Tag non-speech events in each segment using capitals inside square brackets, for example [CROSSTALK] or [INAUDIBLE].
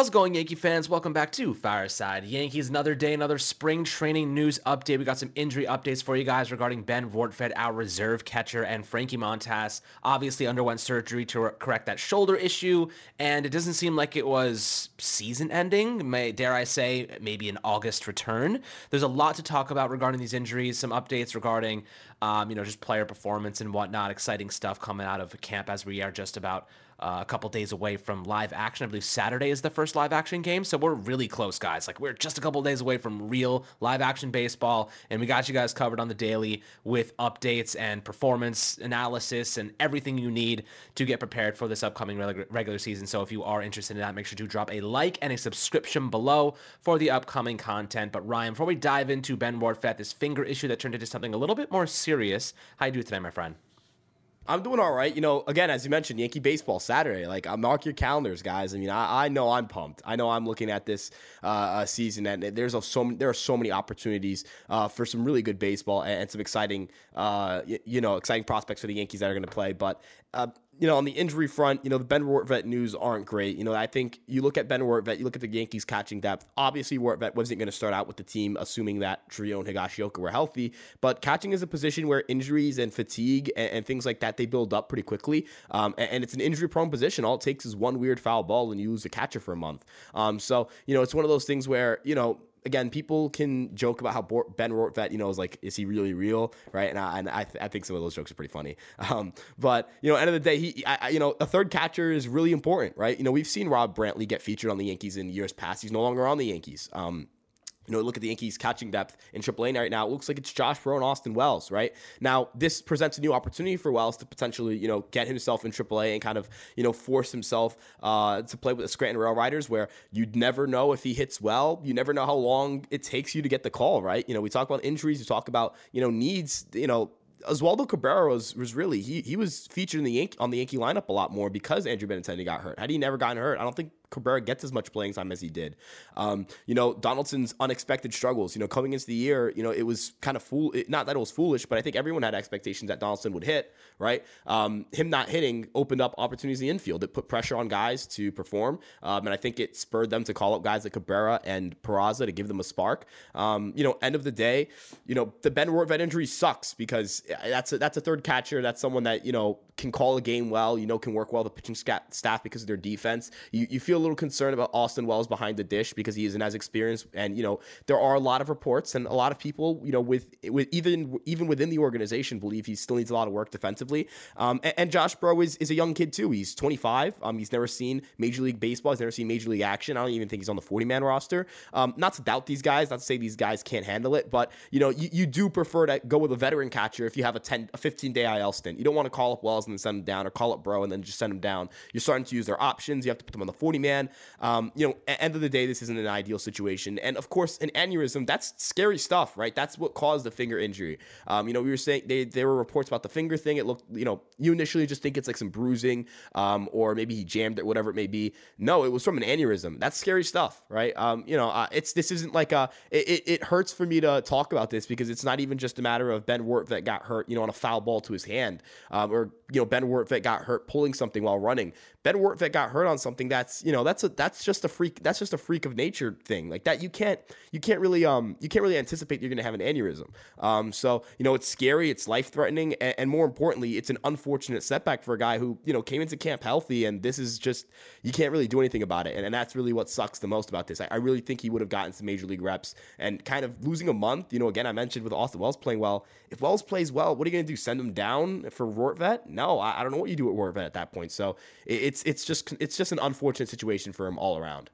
How's it going, Yankee fans? Welcome back to Fireside Yankees. Another day, another spring training news update. We got some injury updates for you guys regarding Ben Rortvedt, our reserve catcher, and Frankie Montas obviously underwent surgery to correct that shoulder issue, and it doesn't seem like it was season ending. May, dare I say, maybe an August return. There's a lot to talk about regarding these injuries, some updates regarding, um, you know, just player performance and whatnot. Exciting stuff coming out of camp as we are just about uh, a couple days away from live action. I believe Saturday is the first live action game, so we're really close, guys. Like we're just a couple days away from real live action baseball, and we got you guys covered on the daily with updates and performance analysis and everything you need to get prepared for this upcoming regular season. So if you are interested in that, make sure to drop a like and a subscription below for the upcoming content. But Ryan, before we dive into Ben Rortvedt, this finger issue that turned into something a little bit more serious, how you do today, my friend? I'm doing all right. You know, again, as you mentioned, Yankee baseball Saturday. Like, uh, mark your calendars, guys. I mean, I, I know I'm pumped. I know I'm looking at this uh, uh, season, and there's a, so there are so many opportunities uh, for some really good baseball and, and some exciting, uh, you, you know, exciting prospects for the Yankees that are going to play. But uh, you know, on the injury front, you know, the Ben Rortvedt news aren't great. You know, I think you look at Ben Rortvedt, you look at the Yankees catching depth. Obviously, Rortvedt wasn't going to start out with the team, assuming that Trio and Higashioka were healthy. But catching is a position where injuries and fatigue and, and things like that they build up pretty quickly. Um, and, and, it's an injury-prone position. All it takes is one weird foul ball, and you lose the catcher for a month. Um, so you know, it's one of those things where you know again, people can joke about how Ben Rortvedt, you know, is like, is he really real, right? And I, and I, th- I think some of those jokes are pretty funny. [LAUGHS] Um, but you know, end of the day, he, I, you know, a third catcher is really important, right? You know, we've seen Rob Brantley get featured on the Yankees in years past. He's no longer on the Yankees. Um, you know, look at the Yankees catching depth in AAA right now. It looks like it's Josh and Austin Wells, right? Now, this presents a new opportunity for Wells to potentially, you know, get himself in AAA and kind of, you know, force himself uh, to play with the Scranton Rail Riders, where you'd never know if he hits well. You never know how long it takes you to get the call, right? You know, we talk about injuries, we talk about, you know, needs, you know, Oswaldo Cabrera was, was really he he was featured in the on the Yankee lineup a lot more because Andrew Benintendi got hurt. Had he never gotten hurt, I don't think Cabrera gets as much playing time as he did. Um, you know, Donaldson's unexpected struggles. You know, coming into the year, you know, it was kind of fool. Not that it was foolish, but I think everyone had expectations that Donaldson would hit. Right, um, him not hitting opened up opportunities in the infield. It put pressure on guys to perform, um, and I think it spurred them to call up guys like Cabrera and Peraza to give them a spark. Um, you know, end of the day, you know, the Ben Rortvedt injury sucks because that's a, that's a third catcher. That's someone that you know can call a game well. You know, can work well the pitching staff because of their defense. You you feel little concerned about Austin Wells behind the dish because he isn't as experienced. And you know, there are a lot of reports and a lot of people, you know, with with even even within the organization, believe he still needs a lot of work defensively. Um, and, and, Josh Breaux is, is a young kid too. He's 25. Um, he's never seen Major League Baseball. He's never seen Major League action. I don't even think he's on the 40 man roster. Um, not to doubt these guys, not to say these guys can't handle it, but you know, you, you do prefer to go with a veteran catcher if you have a 10, a 15 day IL stint. You don't want to call up Wells and then send him down, or call up Breaux and then just send him down. You're starting to use their options. You have to put them on the 40 man. Um, you know, at end of the day, this isn't an ideal situation. And of course, an aneurysm, that's scary stuff, right? That's what caused the finger injury. Um, you know, we were saying they, there were reports about the finger thing. It looked, you know, you initially just think it's like some bruising um, or maybe he jammed it, whatever it may be. No, it was from an aneurysm. That's scary stuff, right? Um, you know, uh, it's this isn't like a, it, it hurts for me to talk about this because it's not even just a matter of Ben Wort that got hurt, you know, on a foul ball to his hand um, or, you know, Ben Rortvedt got hurt pulling something while running. Ben Rortvedt got hurt on something that's, you know, that's a, that's just a freak. That's just a freak of nature thing like that. You can't, you can't really, um, you can't really anticipate you're going to have an aneurysm. Um, so, you know, it's scary, it's life threatening. And, and, more importantly, it's an unfortunate setback for a guy who, you know, came into camp healthy. And this is just, you can't really do anything about it. And, and that's really what sucks the most about this. I, I really think he would have gotten some major league reps and kind of losing a month. You know, again, I mentioned with Austin Wells playing well. If Wells plays well, what are you going to do? Send him down for Rortvedt? No, I, I don't know what you do at Rortvedt at that point. So it, it's it's just it's just an unfortunate situation for him all around.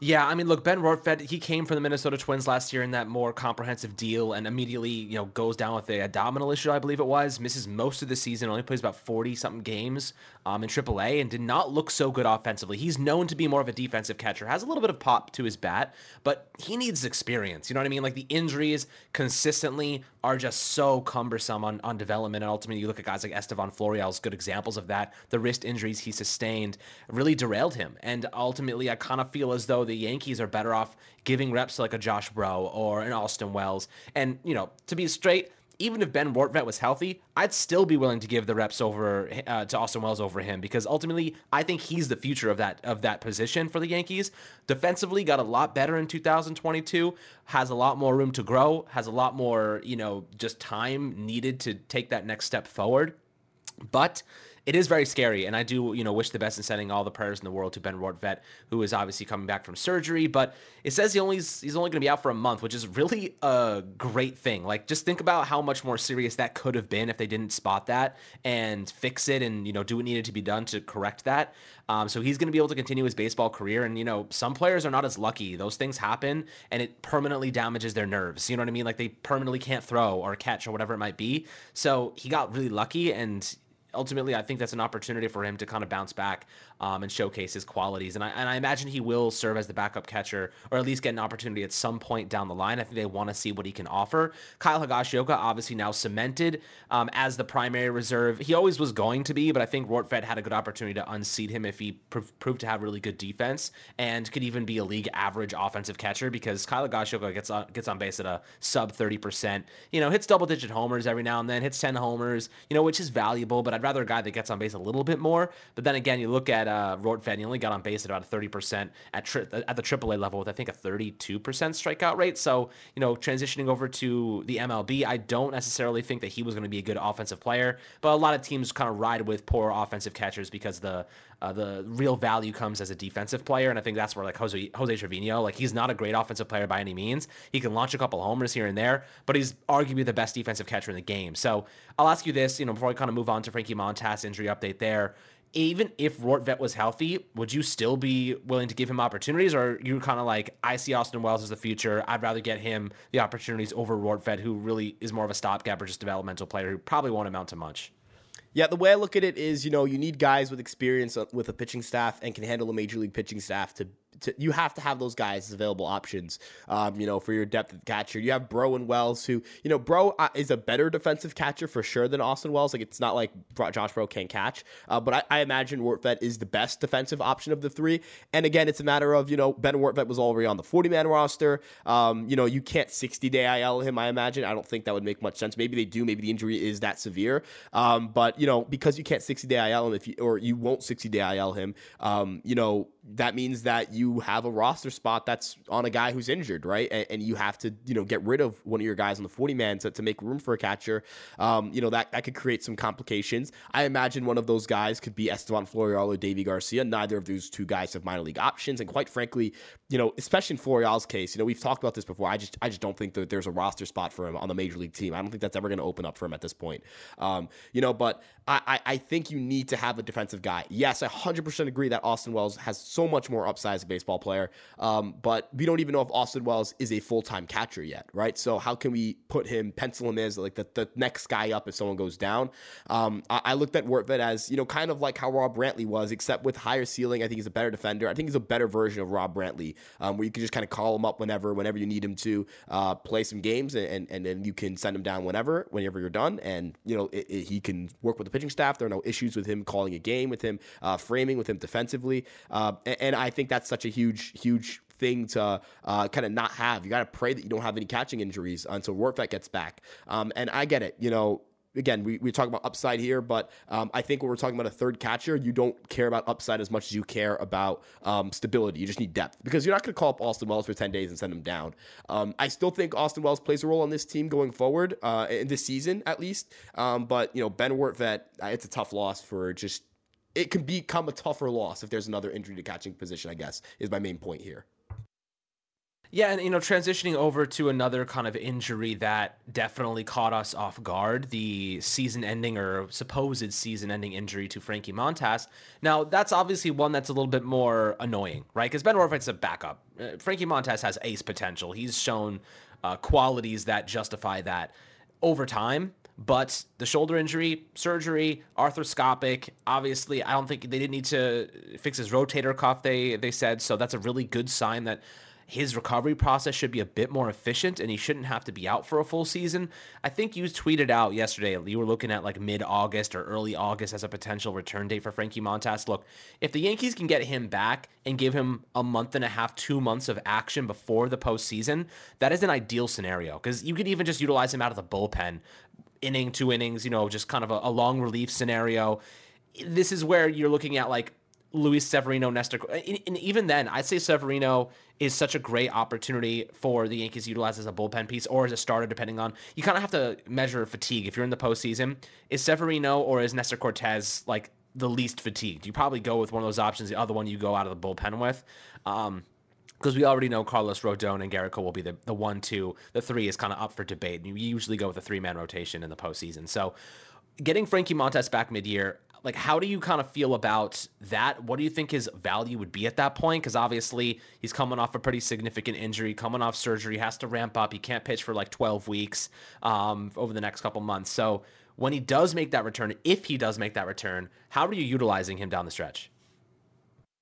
Yeah, I mean, look, Ben Rortvedt, he came from the Minnesota Twins last year in that more comprehensive deal and immediately, you know, goes down with a abdominal issue, I believe it was, misses most of the season, only plays about 40 something games um, in AAA and did not look so good offensively. He's known to be more of a defensive catcher, has a little bit of pop to his bat, but he needs experience. You know what I mean? Like the injuries consistently are just so cumbersome on, on development. And ultimately, you look at guys like Estevan Florial's good examples of that. The wrist injuries he sustained really derailed him. And ultimately, I kind of feel as though the Yankees are better off giving reps to like a Josh Breaux or an Austin Wells. And, you know, to be straight, even if Ben Rortvedt was healthy, I'd still be willing to give the reps over uh, to Austin Wells over him because ultimately I think he's the future of that of that position for the Yankees. Defensively, got a lot better in 2022, has a lot more room to grow, has a lot more you know just time needed to take that next step forward. But it is very scary, and I do, you know, wish the best in sending all the prayers in the world to Ben Rortvedt, who is obviously coming back from surgery. But it says he only he's only going to be out for a month, which is really a great thing. Like, just think about how much more serious that could have been if they didn't spot that and fix it, and you know, do what needed to be done to correct that. Um, so he's going to be able to continue his baseball career. And you know, some players are not as lucky; those things happen, and it permanently damages their nerves. You know what I mean? Like they permanently can't throw or catch or whatever it might be. So he got really lucky, and ultimately, I think that's an opportunity for him to kind of bounce back um, and showcase his qualities. And I, and I imagine he will serve as the backup catcher or at least get an opportunity at some point down the line. I think they want to see what he can offer. Kyle Higashioka obviously now cemented um, as the primary reserve. He always was going to be, but I think Rortvedt had a good opportunity to unseat him if he pr- proved to have really good defense and could even be a league average offensive catcher because Kyle Higashioka gets on, gets on base at a sub 30%. You know, hits double digit homers every now and then, hits 10 homers, you know, which is valuable, but I'd rather a guy that gets on base a little bit more. But then again, you look at uh, Rortvedt, he only got on base at about a 30% at tri- at the AAA level with I think a 32% strikeout rate. So you know, transitioning over to the MLB, I don't necessarily think that he was going to be a good offensive player. But a lot of teams kind of ride with poor offensive catchers because the uh, the real value comes as a defensive player, and I think that's where like Jose Jose Trevino, like he's not a great offensive player by any means. He can launch a couple homers here and there, but he's arguably the best defensive catcher in the game. So I'll ask you this, you know, before I kind of move on to Frankie Montas injury update there even if Rortvedt was healthy, would you still be willing to give him opportunities, or you're kind of like I see Austin Wells as the future? I'd rather get him the opportunities over Rortvedt, who really is more of a stopgap or just developmental player who probably won't amount to much. Yeah, the way I look at it is, you know, you need guys with experience uh, with a pitching staff and can handle a major league pitching staff to to, you have to have those guys as available options. Um, you know, for your depth of catcher, you have Breaux and Wells, who you know, Breaux uh, is a better defensive catcher for sure than Austin Wells. Like it's not like Josh Breaux can't catch, uh, but I, I imagine Rortvedt is the best defensive option of the three. And again, it's a matter of you know, Ben Rortvedt was already on the 40 man roster. Um, you know, you can't 60 day IL him. I imagine. I don't think that would make much sense. Maybe they do. Maybe the injury is that severe. Um, but you know, because you can't 60 day IL him, if you or you won't 60 day IL him, um, you know that means that you have a roster spot that's on a guy who's injured, right? And, and, you have to, you know, get rid of one of your guys on the 40 man to, to make room for a catcher. Um, you know, that, that could create some complications. I imagine one of those guys could be Estevan Florial or Deivi Garcia. Neither of those two guys have minor league options. And quite frankly, you know, especially in Florial's case, you know, we've talked about this before. I just, I just don't think that there's a roster spot for him on the major league team. I don't think that's ever going to open up for him at this point. Um, you know, but I, I, I think you need to have a defensive guy. Yes, I 100% agree that Austin Wells has so much more upside as a baseball player. Um, but we don't even know if Austin Wells is a full time catcher yet, right? So how can we put him, pencil him as like the, the next guy up if someone goes down? Um, I, I, looked at Rortvedt as, you know, kind of like how Rob Brantley was, except with higher ceiling. I think he's a better defender. I think he's a better version of Rob Brantley, um, where you can just kind of call him up whenever, whenever you need him to uh, play some games and, and, then you can send him down whenever, whenever you're done. And, you know, it, it, he can work with the pitching staff. There are no issues with him calling a game, with him uh, framing, with him defensively. Uh, and, I think that's such a huge, huge thing to uh, kind of not have. You got to pray that you don't have any catching injuries until Rortvedt gets back. Um, and I get it. You know, again, we, we talk about upside here, but um, I think when we're talking about a third catcher, you don't care about upside as much as you care about um, stability. You just need depth because you're not going to call up Austin Wells for 10 days and send him down. Um, I still think Austin Wells plays a role on this team going forward, uh, in this season at least. Um, but, you know, Ben Rortvedt, uh, it's a tough loss for just it can become a tougher loss if there's another injury to catching position, I guess, is my main point here. Yeah, and you know, transitioning over to another kind of injury that definitely caught us off guard, the season-ending or supposed season-ending injury to Frankie Montas. Now, that's obviously one that's a little bit more annoying, right? Because Ben Rortvedt's a backup. Uh, Frankie Montas has ace potential. He's shown uh, qualities that justify that over time. But the shoulder injury, surgery, arthroscopic. Obviously, I don't think they didn't need to fix his rotator cuff. They they said so. That's a really good sign that his recovery process should be a bit more efficient and he shouldn't have to be out for a full season. I think you tweeted out yesterday you were looking at like mid August or early August as a potential return date for Frankie Montas. Look, if the Yankees can get him back and give him a month and a half, two months of action before the postseason, that is an ideal scenario because you could even just utilize him out of the bullpen, inning, two innings, you know, just kind of a, a long relief scenario. This is where you're looking at like Luis Severino, Nestor. And even then, I'd say Severino is such a great opportunity for the Yankees to utilize as a bullpen piece or as a starter, depending on. You kind of have to measure fatigue. If you're in the postseason, is Severino or is Nestor Cortes like the least fatigued? You probably go with one of those options. The other one you go out of the bullpen with. Um, because we already know Carlos Rodon and Gerrit Cole will be the, the one, two. The three is kind of up for debate. And You usually go with a three man rotation in the postseason. So getting Frankie Montas back mid year, like how do you kind of feel about that? What do you think his value would be at that point? Because obviously he's coming off a pretty significant injury coming off surgery has to ramp up. He can't pitch for like 12 weeks um, over the next couple months. So when he does make that return if he does make that return how are you utilizing him down the stretch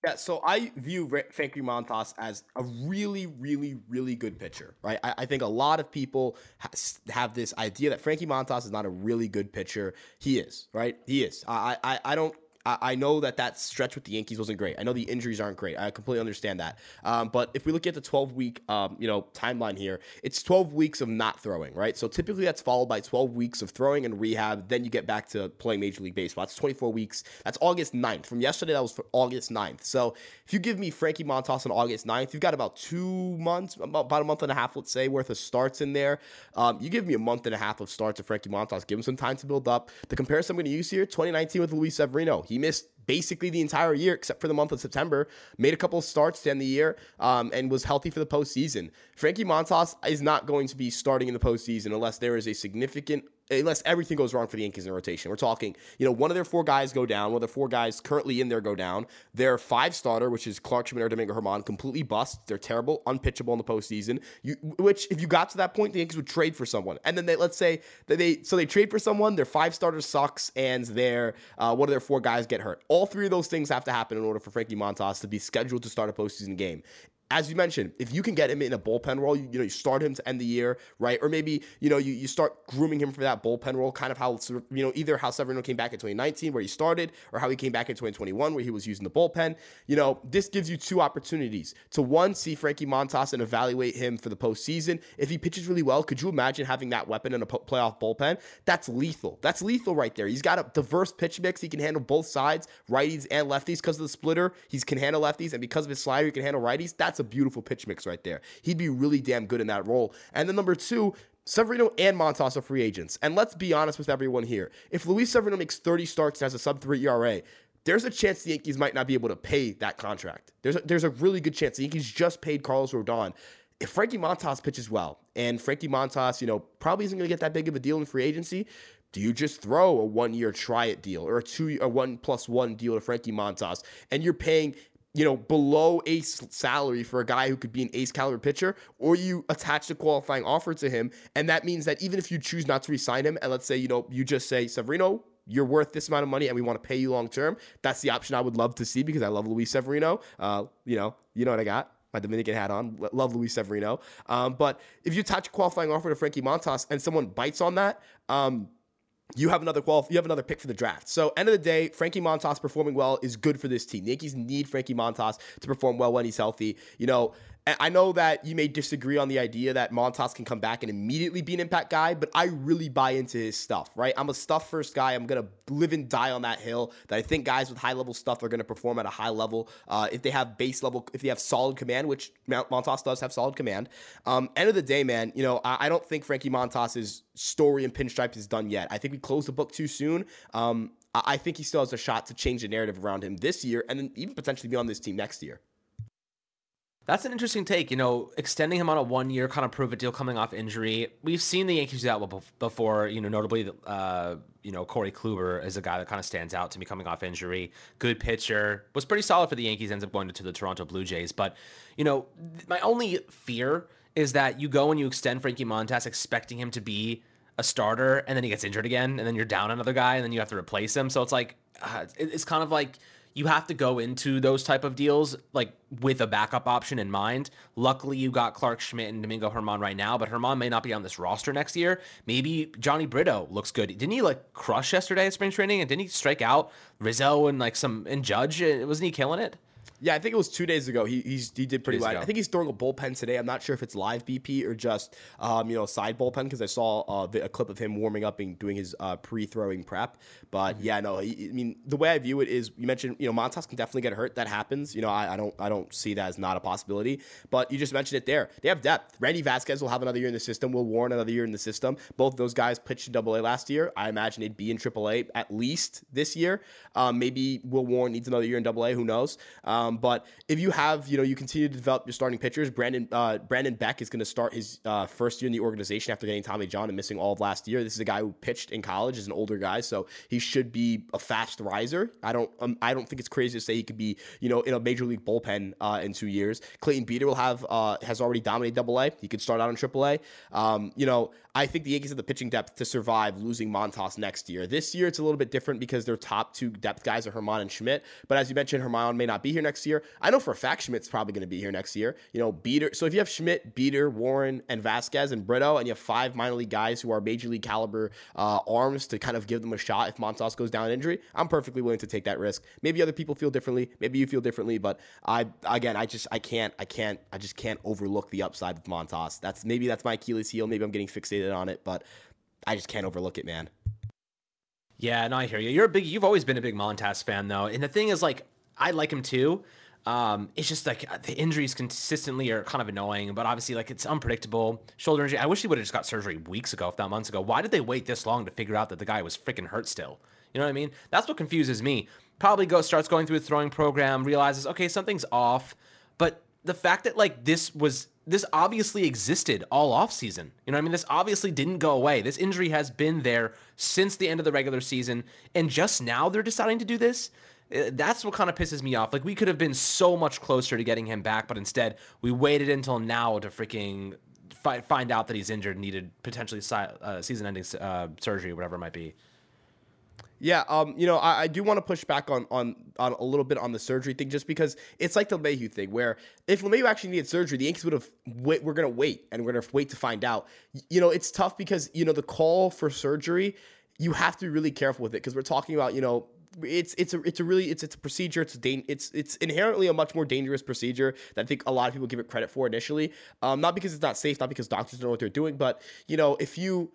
yeah, so I view Frankie Montas as a really, really, really good pitcher, right? I, I think a lot of people ha- have this idea that Frankie Montas is not a really good pitcher. He is, right? He is. I, I, I don't I, I know that that stretch with the Yankees wasn't great. I know the injuries aren't great. I completely understand that. Um, but if we look at the 12 week, um, you know, timeline here, it's 12 weeks of not throwing, right? So typically that's followed by 12 weeks of throwing and rehab. Then you get back to playing Major League Baseball. That's 24 weeks. That's August 9th. From yesterday, that was for August 9th. So if you give me Frankie Montas on August 9th, you've got about two months, about, about a month and a half, let's say, worth of starts in there. Um, you give me a month and a half of starts of Frankie Montas, give him some time to build up. The comparison I'm going to use here, 2019 with Luis Severino. He missed basically the entire year except for the month of September. Made a couple starts to end the year um, and was healthy for the postseason. Frankie Montas is not going to be starting in the postseason unless there is a significant unless everything goes wrong for the Yankees in rotation. We're talking, you know, one of their four guys go down, one of the four guys currently in there go down. Their five starter, which is Clarke Schmidt or Domingo Germán, completely bust. They're terrible, unpitchable in the postseason. You, which, if you got to that point, the Yankees would trade for someone. And then they, let's say that they, so they trade for someone, their five starter sucks, and their, uh, one of their four guys get hurt. All three of those things have to happen in order for Frankie Montas to be scheduled to start a postseason game as you mentioned, if you can get him in a bullpen role, you, you, know, you start him to end the year, right? Or maybe, you know, you, you start grooming him for that bullpen role, kind of how, you know, either how Severino came back in 2019 where he started or how he came back in 2021 where he was using the bullpen. You know, this gives you two opportunities to one, see Frankie Montas and evaluate him for the postseason. If he pitches really well, could you imagine having that weapon in a playoff bullpen? That's lethal. That's lethal right there. He's got a diverse pitch mix. He can handle both sides, righties and lefties because of the splitter. He can handle lefties and because of his slider, he can handle righties. That's that's a beautiful pitch mix right there. He'd be really damn good in that role. And then number two, Severino and Montas are free agents. And let's be honest with everyone here. If Luis Severino makes 30 starts and has a sub 3 ERA, there's a chance the Yankees might not be able to pay that contract. There's a, there's a really good chance the Yankees just paid Carlos Rodon. If Frankie Montas pitches well, and Frankie Montas, you know, probably isn't going to get that big of a deal in free agency, do you just throw a one year try it deal or a two a one plus one deal to Frankie Montas and you're paying you know, below ace salary for a guy who could be an ace caliber pitcher, or you attach the qualifying offer to him. And that means that even if you choose not to resign him, and let's say, you know, you just say, Severino, you're worth this amount of money and we want to pay you long term. That's the option I would love to see because I love Luis Severino. Uh, you know, you know what I got my Dominican hat on. Love Luis Severino. Um, but if you attach a qualifying offer to Frankie Montas and someone bites on that, um, you have another qual you have another pick for the draft. So end of the day, Frankie Montas performing well is good for this team. The Yankees need Frankie Montas to perform well when he's healthy. You know, I know that you may disagree on the idea that Montas can come back and immediately be an impact guy, but I really buy into his stuff, right? I'm a stuff first guy. I'm going to live and die on that hill that I think guys with high level stuff are going to perform at a high level. Uh, if they have base level, if they have solid command, which Montas does have solid command. Um, end of the day, man, you know, I, I don't think Frankie Montas's story in pinstripes is done yet. I think we closed the book too soon. Um, I think he still has a shot to change the narrative around him this year and then even potentially be on this team next year. That's an interesting take. You know, extending him on a one year kind of prove it deal coming off injury. We've seen the Yankees do that before, you know, notably, uh, you know, Corey Kluber is a guy that kind of stands out to me coming off injury. Good pitcher, was pretty solid for the Yankees, ends up going to the Toronto Blue Jays. But, you know, my only fear is that you go and you extend Frankie Montas expecting him to be a starter and then he gets injured again and then you're down another guy and then you have to replace him. So it's like, uh, it's kind of like, you have to go into those type of deals like with a backup option in mind. Luckily, you got Clarke Schmidt and Domingo Germán right now, but Germán may not be on this roster next year. Maybe Jhony Brito looks good. Didn't he like crush yesterday at spring training? And didn't he strike out Rizzo and like some and Judge? Uh, wasn't he killing it? Yeah, I think it was two days ago. He he's, he did pretty well. I think he's throwing a bullpen today. I'm not sure if it's live BP or just um, you know side bullpen because I saw uh, a clip of him warming up and doing his uh, pre-throwing prep. But mm-hmm. yeah, no, he, I mean the way I view it is you mentioned you know Montas can definitely get hurt. That happens. You know I, I don't I don't see that as not a possibility. But you just mentioned it there. They have depth. Randy Vasquez will have another year in the system. Will Warren another year in the system. Both those guys pitched in Double A last year. I imagine they'd be in Triple A at least this year. Um, maybe Will Warren needs another year in Double A. Who knows? Um, but if you have, you know, you continue to develop your starting pitchers. Brandon uh, Brandon Beck is going to start his uh, first year in the organization after getting Tommy John and missing all of last year. This is a guy who pitched in college, is an older guy, so he should be a fast riser. I don't um, I don't think it's crazy to say he could be, you know, in a major league bullpen uh, in two years. Clayton Beeter will have uh, has already dominated Double A. He could start out in Triple A. Um, you know, I think the Yankees have the pitching depth to survive losing Montas next year. This year, it's a little bit different because their top two depth guys are Germán and Schmidt. But as you mentioned, Germán may not be here next year. I know for a fact Schmidt's probably going to be here next year. You know, Beeter. So if you have Schmidt, Beeter, Warren, and Vasquez and Brito, and you have five minor league guys who are major league caliber uh, arms to kind of give them a shot if Montas goes down injury, I'm perfectly willing to take that risk. Maybe other people feel differently. Maybe you feel differently. But I, again, I just, I can't, I can't, I just can't overlook the upside of Montas. That's maybe that's my Achilles heel. Maybe I'm getting fixated on it, but I just can't overlook it, man. Yeah, no, I hear you. You're a big. You've always been a big Montas fan, though, and the thing is, like, I like him too. Um, it's just like the injuries consistently are kind of annoying, but obviously, like, it's unpredictable. Shoulder injury. I wish he would have just got surgery weeks ago, if not months ago. Why did they wait this long to figure out that the guy was freaking hurt still? You know what I mean? That's what confuses me. Probably go starts going through a throwing program, realizes okay, something's off, but the fact that like this was this obviously existed all off season. You know, what I mean, this obviously didn't go away. This injury has been there since the end of the regular season, and just now they're deciding to do this. Uh, that's what kind of pisses me off. Like we could have been so much closer to getting him back, but instead we waited until now to freaking fi- find out that he's injured, needed potentially si- uh, season-ending uh, surgery, whatever it might be. Yeah, um, you know, I, I do want to push back on, on on a little bit on the surgery thing, just because it's like the LeMahieu thing, where if LeMahieu actually needed surgery, the Yankees would have wait, we're gonna wait and we're gonna wait to find out. You know, it's tough because you know the call for surgery, you have to be really careful with it because we're talking about you know it's it's a it's a really it's it's a procedure. It's a da- it's it's inherently a much more dangerous procedure that I think a lot of people give it credit for initially. Um, not because it's not safe, not because doctors don't know what they're doing, but you know if you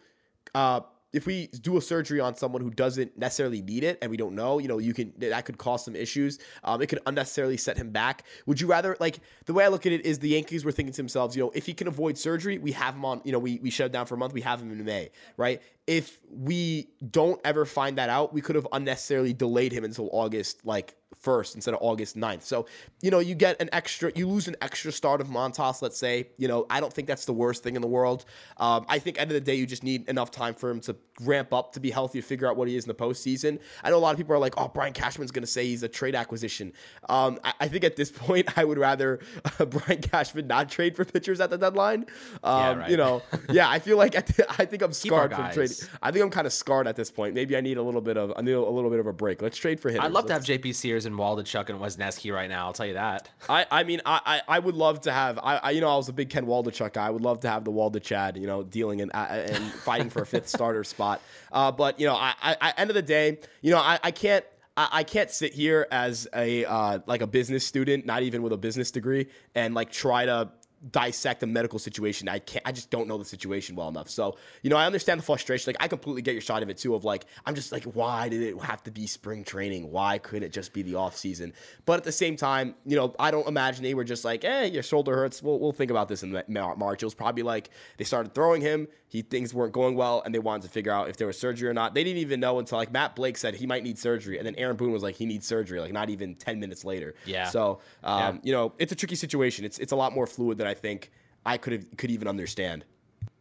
uh if we do a surgery on someone who doesn't necessarily need it and we don't know, you know, you can that could cause some issues. Um, it could unnecessarily set him back. Would you rather like the way I look at it is the Yankees were thinking to themselves, you know, if he can avoid surgery, we have him on, you know, we we shut down for a month, we have him in May, right? If we don't ever find that out, we could have unnecessarily delayed him until August, like 1st instead of August 9th. So, you know, you get an extra, you lose an extra start of Montas, let's say. You know, I don't think that's the worst thing in the world. Um, I think, end of the day, you just need enough time for him to ramp up to be healthy, to figure out what he is in the postseason. I know a lot of people are like, oh, Brian Cashman's going to say he's a trade acquisition. Um, I, I, think at this [LAUGHS] point, I would rather uh, Brian Cashman not trade for pitchers at the deadline. Um, yeah, right. You know, yeah, I feel like I, th- I think I'm [LAUGHS] scarred from trading. I think I'm kind of scarred at this point. Maybe I need a little bit of I need a little bit of a break. Let's trade for him. I'd love Let's, to have JP Sears and Waldichuk and Wesneski right now. I'll tell you that. I, I mean, I, I, I would love to have. I, I, you know I was a big Ken Waldichuk guy. I would love to have the Waldichad, you know, dealing and uh, and fighting for a fifth [LAUGHS] starter spot. Uh, but you know, I, I, end of the day, you know, I, I can't. I, can't sit here as a uh, like a business student, not even with a business degree, and like try to dissect a medical situation. I can't. I just don't know the situation well enough. So you know, I understand the frustration. Like I completely get your side of it too. Of like, I'm just like, why did it have to be spring training? Why couldn't it just be the off season? But at the same time, you know, I don't imagine they were just like, hey, your shoulder hurts. We'll we'll think about this in March. It was probably like they started throwing him. He things weren't going well, and they wanted to figure out if there was surgery or not. They didn't even know until like Matt Blake said he might need surgery, and then Aaron Boone was like he needs surgery, like not even ten minutes later. Yeah. So um, yeah. you know, it's a tricky situation. It's it's a lot more fluid than I think I could have could even understand.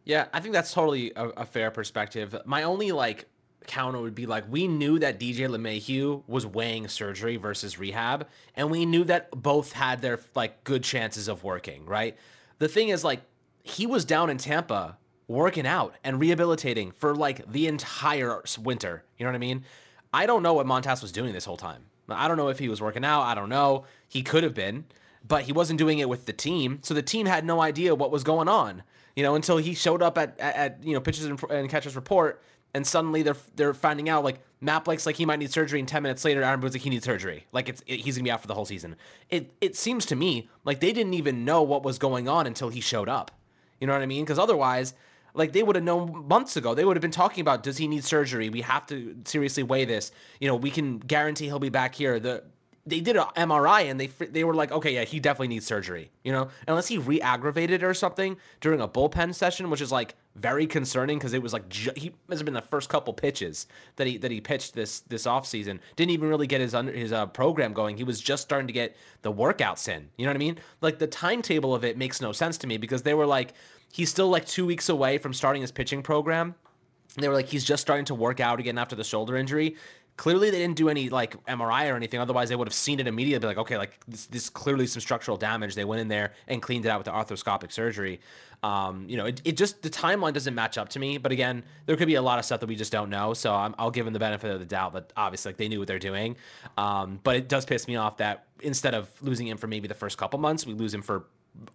Yeah, I think that's totally a, a, fair perspective. My only like counter would be like we knew that DJ LeMahieu was weighing surgery versus rehab, and we knew that both had their like good chances of working. Right. The thing is like he was down in Tampa working out and rehabilitating for like the entire winter. You know what I mean? I don't know what Montas was doing this whole time. I don't know if he was working out. I don't know. He could have been, but he wasn't doing it with the team. So the team had no idea what was going on, you know, until he showed up at, at, at you know, pitches and, and catches report. And suddenly they're they're finding out like Blake's like he might need surgery, and ten minutes later Aaron Boone's like he needs surgery, like it's it, he's gonna be out for the whole season. It it seems to me like they didn't even know what was going on until he showed up. You know what I mean? Because otherwise, like they would have known months ago. They would have been talking about does he need surgery? We have to seriously weigh this. You know, we can guarantee he'll be back here. The they did an MRI and they they were like, okay, yeah, he definitely needs surgery. You know, unless he re-aggravated or something during a bullpen session, which is like very concerning because it was like ju- he must have been the first couple pitches that he that he pitched this this offseason. Didn't even really get his under his uh, program going. He was just starting to get the workouts in. You know what I mean? Like the timetable of it makes no sense to me because they were like, he's still like two weeks away from starting his pitching program. They were like, he's just starting to work out again after the shoulder injury. Clearly, they didn't do any like MRI or anything. Otherwise, they would have seen it immediately. Be like, okay, like this, this is clearly some structural damage. They went in there and cleaned it out with the arthroscopic surgery. Um, you know, it, it just the timeline doesn't match up to me. But again, there could be a lot of stuff that we just don't know. So i will give them the benefit of the doubt But obviously like, they knew what they're doing. Um, but it does piss me off that instead of losing him for maybe the first couple months, we lose him for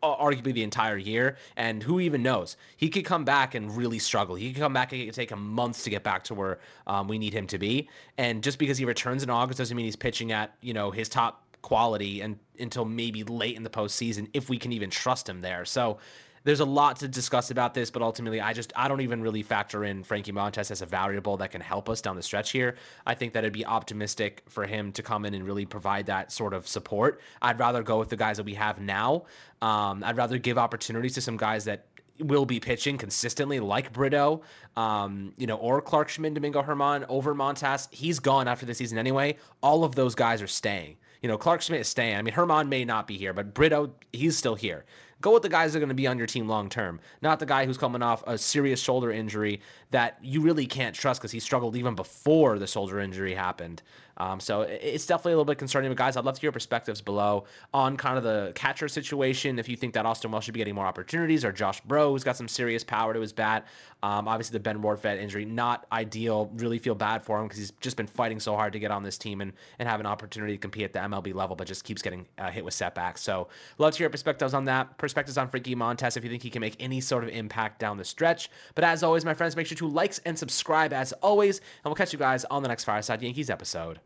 arguably the entire year. And who even knows? He could come back and really struggle. He could come back and it could take him months to get back to where um, we need him to be. And just because he returns in August doesn't mean he's pitching at you know his top quality and until maybe late in the postseason if we can even trust him there. So there's a lot to discuss about this, but ultimately, I just I don't even really factor in Frankie Montas as a variable that can help us down the stretch here. I think that it'd be optimistic for him to come in and really provide that sort of support. I'd rather go with the guys that we have now. Um, I'd rather give opportunities to some guys that will be pitching consistently, like Brito, um, you know, or Clarke Schmidt, Domingo Germán over Montas. He's gone after the season anyway. All of those guys are staying. You know, Clarke Schmidt is staying. I mean, Germán may not be here, but Brito, he's still here. Go with the guys that are going to be on your team long term, not the guy who's coming off a serious shoulder injury that you really can't trust because he struggled even before the shoulder injury happened. Um, so it's definitely a little bit concerning. But guys, I'd love to hear perspectives below on kind of the catcher situation. If you think that Austin Wells should be getting more opportunities, or Josh Breaux, who's got some serious power to his bat. Um, obviously, the Ben Rortvedt injury, not ideal. Really feel bad for him because he's just been fighting so hard to get on this team and, and have an opportunity to compete at the MLB level, but just keeps getting uh, hit with setbacks. So, love to hear perspectives on that. Perspectives on Frankie Montas if you think he can make any sort of impact down the stretch. But as always, my friends, make sure to like and subscribe as always, and we'll catch you guys on the next Fireside Yankees episode.